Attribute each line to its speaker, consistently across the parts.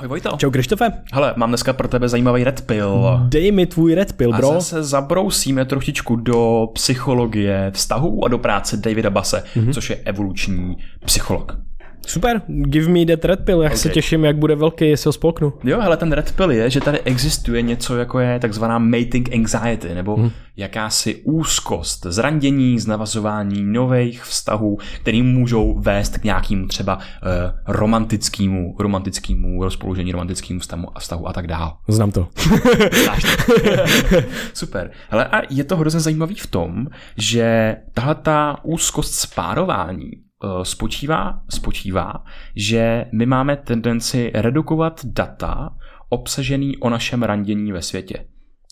Speaker 1: Ahoj Vojto.
Speaker 2: Čau Krištofe.
Speaker 1: Hele, mám dneska pro tebe zajímavý red pill.
Speaker 2: Dej mi tvůj red pill, bro.
Speaker 1: A zase zabrousíme trošičku do psychologie vztahů a do práce Davida Base, mm-hmm. což je evoluční psycholog.
Speaker 2: Super, give me that red pill, jak okay. se těším, jak bude velký, jestli ho spolknu.
Speaker 1: Jo, hele, ten red pill je, že tady existuje něco, jako je takzvaná mating anxiety, nebo hmm. jakási úzkost, zrandění, znavazování nových vztahů, který můžou vést k nějakému třeba uh, romantickému, romantickému rozpoložení, romantickému vztahu, vztahu a tak dále.
Speaker 2: Znám to.
Speaker 1: Super. Hele, a je to hrozně zajímavý v tom, že tahle ta úzkost spárování Eh, spočívá, spočívá, že my máme tendenci redukovat data obsažený o našem randění ve světě.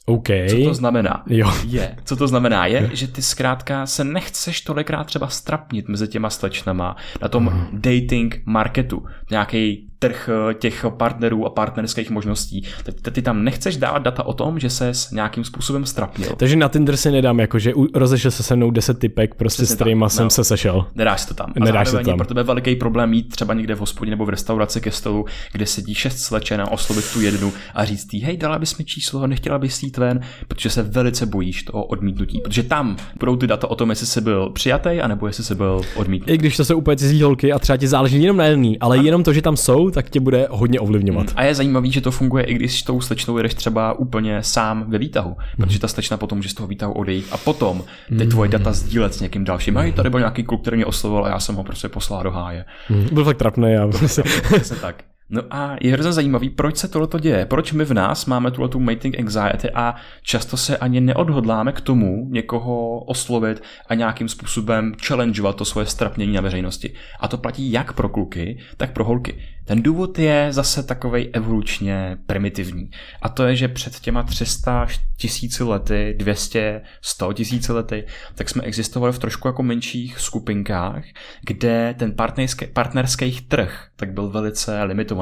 Speaker 2: Okay.
Speaker 1: Co to znamená?
Speaker 2: Jo.
Speaker 1: Je. Co to znamená? Je, že ty zkrátka se nechceš tolikrát třeba strapnit mezi těma slečnama na tom mm. dating marketu. Nějaký trh eh, těch partnerů a partnerských možností. Ty, ty tam nechceš dávat data o tom, že se nějakým způsobem strapnil.
Speaker 2: Takže na Tinder si nedám, jako že rozešel se se mnou 10 typek, prostě Přesně s kterýma tak. jsem no. se sešel.
Speaker 1: Nedáš to tam. A Nedáš to tam. pro tebe veliký problém mít třeba někde v hospodě nebo v restauraci ke stolu, kde sedí šest slečen a oslovit tu jednu a říct tý, hej, dala bys mi číslo, nechtěla bys jít ven, protože se velice bojíš toho odmítnutí. Protože tam budou ty data o tom, jestli jsi byl přijatý, anebo jestli jsi byl odmítnutý.
Speaker 2: I když to jsou úplně cizí holky a třeba ti záleží jenom na jedný, ale a... jenom to, že tam jsou, tak tě bude hodně ovlivňovat.
Speaker 1: A je zajímavý, že to funguje, i když s tou slečnou jedeš třeba úplně sám ve výtahu, mm. protože ta slečna potom může z toho výtahu odejít a potom ty mm. tvoje data sdílet s někým dalším. Mm. Hej, tady byl nějaký kluk, který mě oslovil a já jsem ho prostě poslal do háje.
Speaker 2: Mm. Byl fakt trapný. Já.
Speaker 1: Přesně tak. No a je hrozně zajímavý, proč se tohle děje, proč my v nás máme tuhle tu mating anxiety a často se ani neodhodláme k tomu někoho oslovit a nějakým způsobem challengeovat to svoje strapnění na veřejnosti. A to platí jak pro kluky, tak pro holky. Ten důvod je zase takovej evolučně primitivní. A to je, že před těma 300 tisíci lety, 200, 100 tisíci lety, tak jsme existovali v trošku jako menších skupinkách, kde ten partnerský trh tak byl velice limitovaný.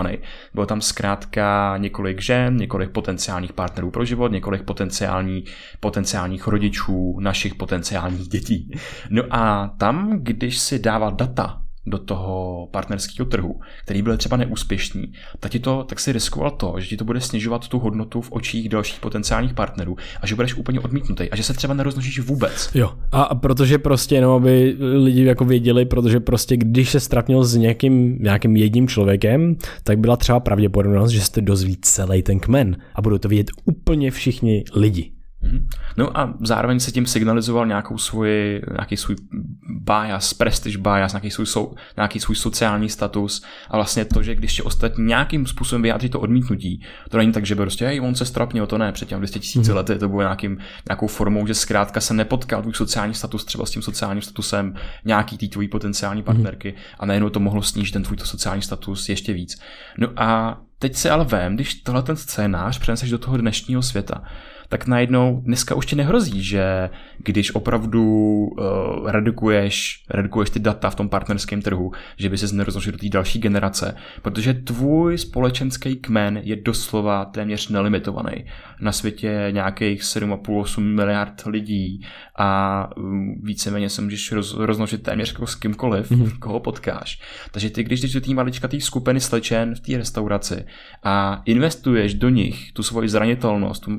Speaker 1: Bylo tam zkrátka několik žen, několik potenciálních partnerů pro život, několik potenciální, potenciálních rodičů, našich potenciálních dětí. No a tam, když si dával data do toho partnerského trhu, který byl třeba neúspěšný, tak, ti to, tak si riskoval to, že ti to bude snižovat tu hodnotu v očích dalších potenciálních partnerů a že budeš úplně odmítnutý a že se třeba neroznožíš vůbec.
Speaker 2: Jo, a protože prostě jenom, aby lidi jako věděli, protože prostě když se strapnil s někým, nějakým jedním člověkem, tak byla třeba pravděpodobnost, že jste dozví celý ten kmen a budou to vidět úplně všichni lidi.
Speaker 1: Mhm. No a zároveň se tím signalizoval nějakou svoji, nějaký svůj bias, prestige bias, nějaký svůj, sou, nějaký svůj sociální status a vlastně to, že když tě ostatní nějakým způsobem vyjádří to odmítnutí, to není tak, že by prostě, hej, on se strapnil, to ne, před těmi 200 tisíci mm. lety to bylo nějakým, nějakou formou, že zkrátka se nepotkal tvůj sociální status třeba s tím sociálním statusem nějaký tý tvojí potenciální mhm. partnerky mm. a najednou to mohlo snížit ten tvůj sociální status ještě víc. No a teď se ale vem, když tohle ten scénář přeneseš do toho dnešního světa, tak najednou dneska už ti nehrozí, že když opravdu uh, redukuješ, redukuješ ty data v tom partnerském trhu, že by se nerozložil do té další generace, protože tvůj společenský kmen je doslova téměř nelimitovaný. Na světě je nějakých 7,5-8 miliard lidí a um, víceméně se můžeš roz, roznožit téměř jako s kýmkoliv, mm-hmm. koho potkáš. Takže ty, když jdeš do té maličkaté skupiny slečen v té restauraci a investuješ do nich tu svoji zranitelnost, tu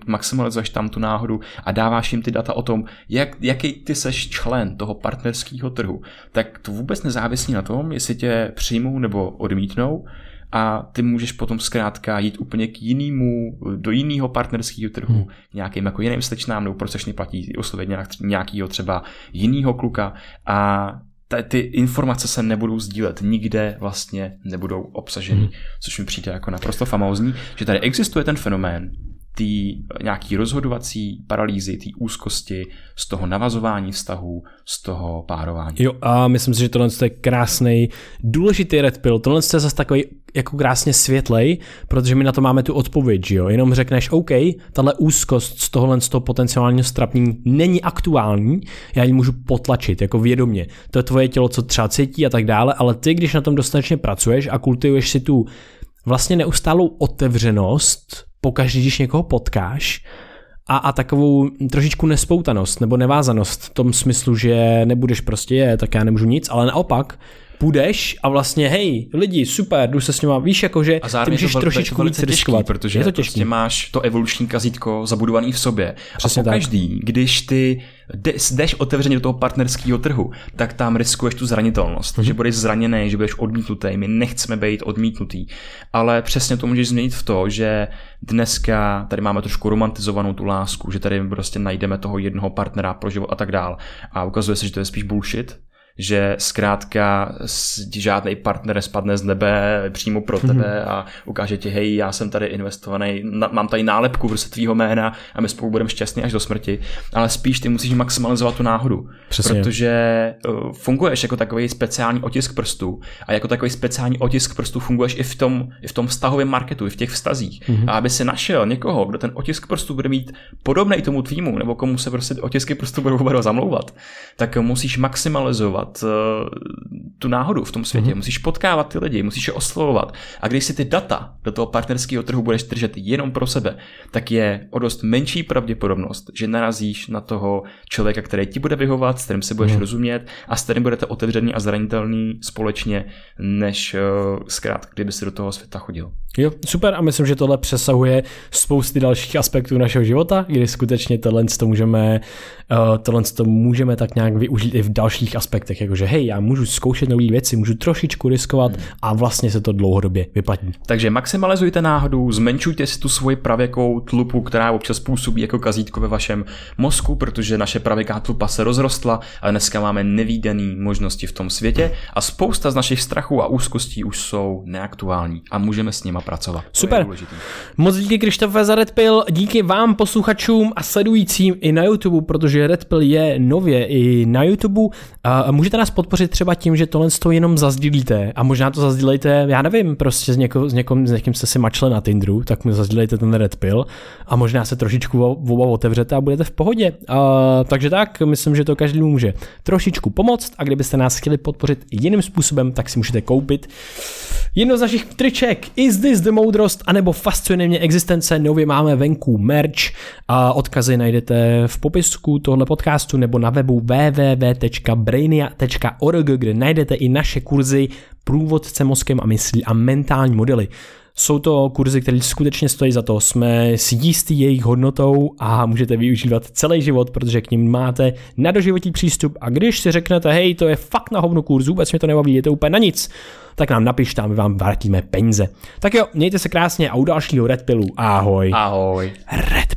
Speaker 1: maximalizuješ tam tu náhodu a dáváš jim ty data o tom, jak, jaký ty seš člen toho partnerského trhu, tak to vůbec nezávisí na tom, jestli tě přijmou nebo odmítnou, a ty můžeš potom zkrátka jít úplně k jinému, do jiného partnerského trhu, hmm. nějakým jako jiným slečnám, nebo proč platí oslovit nějak, nějakého třeba jiného kluka a ty informace se nebudou sdílet, nikde vlastně nebudou obsaženy, hmm. což mi přijde jako naprosto famózní, že tady existuje ten fenomén, té nějaký rozhodovací paralýzy, té úzkosti, z toho navazování vztahů, z toho párování.
Speaker 2: Jo a myslím si, že tohle je krásný, důležitý red pill. Tohle je zase takový jako krásně světlej, protože my na to máme tu odpověď, že jo. Jenom řekneš, OK, tahle úzkost z tohohle z toho potenciálního strapnění není aktuální, já ji můžu potlačit jako vědomě. To je tvoje tělo, co třeba cítí a tak dále, ale ty, když na tom dostatečně pracuješ a kultivuješ si tu vlastně neustálou otevřenost pokaždé, když někoho potkáš, a, a takovou trošičku nespoutanost nebo nevázanost v tom smyslu, že nebudeš prostě je, tak já nemůžu nic, ale naopak půjdeš a vlastně hej, lidi, super, jdu se s nima, víš, jakože
Speaker 1: A
Speaker 2: ty můžeš
Speaker 1: to
Speaker 2: trošičku víc
Speaker 1: těžký,
Speaker 2: riskovat.
Speaker 1: protože
Speaker 2: je to
Speaker 1: prostě
Speaker 2: těžký.
Speaker 1: máš to evoluční kazítko zabudovaný v sobě.
Speaker 2: Přesně
Speaker 1: a
Speaker 2: tak.
Speaker 1: každý, když ty jde- jdeš otevřeně do toho partnerského trhu, tak tam riskuješ tu zranitelnost,
Speaker 2: Mhm.
Speaker 1: že budeš zraněný, že budeš odmítnutý. My nechceme být odmítnutý. Ale přesně to můžeš změnit v to, že dneska tady máme trošku romantizovanou tu lásku, že tady prostě najdeme toho jednoho partnera pro život a tak dál. A ukazuje se, že to je spíš bullshit, že zkrátka žádný partner spadne z nebe přímo pro tebe a ukáže ti, hej, já jsem tady investovaný, na, mám tady nálepku prostě tvýho jména a my spolu budeme šťastní až do smrti, ale spíš ty musíš maximalizovat tu náhodu,
Speaker 2: Přesně.
Speaker 1: protože uh, funguješ jako takový speciální otisk prstů a jako takový speciální otisk prstů funguješ i v tom, i v tom vztahovém marketu, i v těch vztazích. A aby si našel někoho, kdo ten otisk prstů bude mít podobný tomu tvýmu, nebo komu se prostě otisky prstů budou oba zamlouvat, tak musíš maximalizovat uh, tu náhodu v tom světě. Musíš potkávat ty lidi, musíš je oslovovat. A když si ty data do toho partnerského trhu budeš držet jenom pro sebe, tak je o dost menší pravděpodobnost, že narazíš na toho člověka, který ti bude vyhovat, s kterým si budeš rozumět a s kterým budete otevřený a zranitelný společně, než uh, zkrátka, kdyby si do toho světa chodil.
Speaker 2: Jo, super a myslím, že tohle přesahuje spousty dalších aspektů našeho života, kdy skutečně tohle to můžeme, uh, tohle to můžeme tak nějak využít i v dalších aspektech, jakože hej, já můžu zkoušet nové věci, můžu trošičku riskovat a vlastně se to dlouhodobě vyplatí.
Speaker 1: Takže maximalizujte náhodu, zmenšujte si tu svoji pravěkou tlupu, která občas působí jako kazítko ve vašem mozku, protože naše pravěká tlupa se rozrostla a dneska máme nevýdaný možnosti v tom světě a spousta z našich strachů a úzkostí už jsou neaktuální a můžeme s nima pracovat.
Speaker 2: Super. Moc díky Krištofe za Red Pill, díky vám posluchačům a sledujícím i na YouTube, protože Red Pill je nově i na YouTube. A můžete nás podpořit třeba tím, že tohle toho jenom zazdílíte a možná to zazdílejte, já nevím, prostě s, něko, s, někom, s někým jste si mačle na Tinderu, tak mi zazdílejte ten Red Pill a možná se trošičku oba otevřete a budete v pohodě. A, takže tak, myslím, že to každý může trošičku pomoct a kdybyste nás chtěli podpořit jiným způsobem, tak si můžete koupit Jedno z našich triček Is This The Moudrost anebo Fascinuje mě existence, nově máme venku merch a odkazy najdete v popisku tohle podcastu nebo na webu www.brainia.org, kde najdete i naše kurzy Průvodce mozkem a myslí a mentální modely. Jsou to kurzy, které skutečně stojí za to. Jsme si jistí jejich hodnotou a můžete využívat celý život, protože k ním máte na doživotí přístup. A když si řeknete, hej, to je fakt na hovno kurz, vůbec mě to nebaví, je to úplně na nic, tak nám napište a my vám vrátíme peníze. Tak jo, mějte se krásně a u dalšího Red Pillu. Ahoj.
Speaker 1: Ahoj.
Speaker 2: Red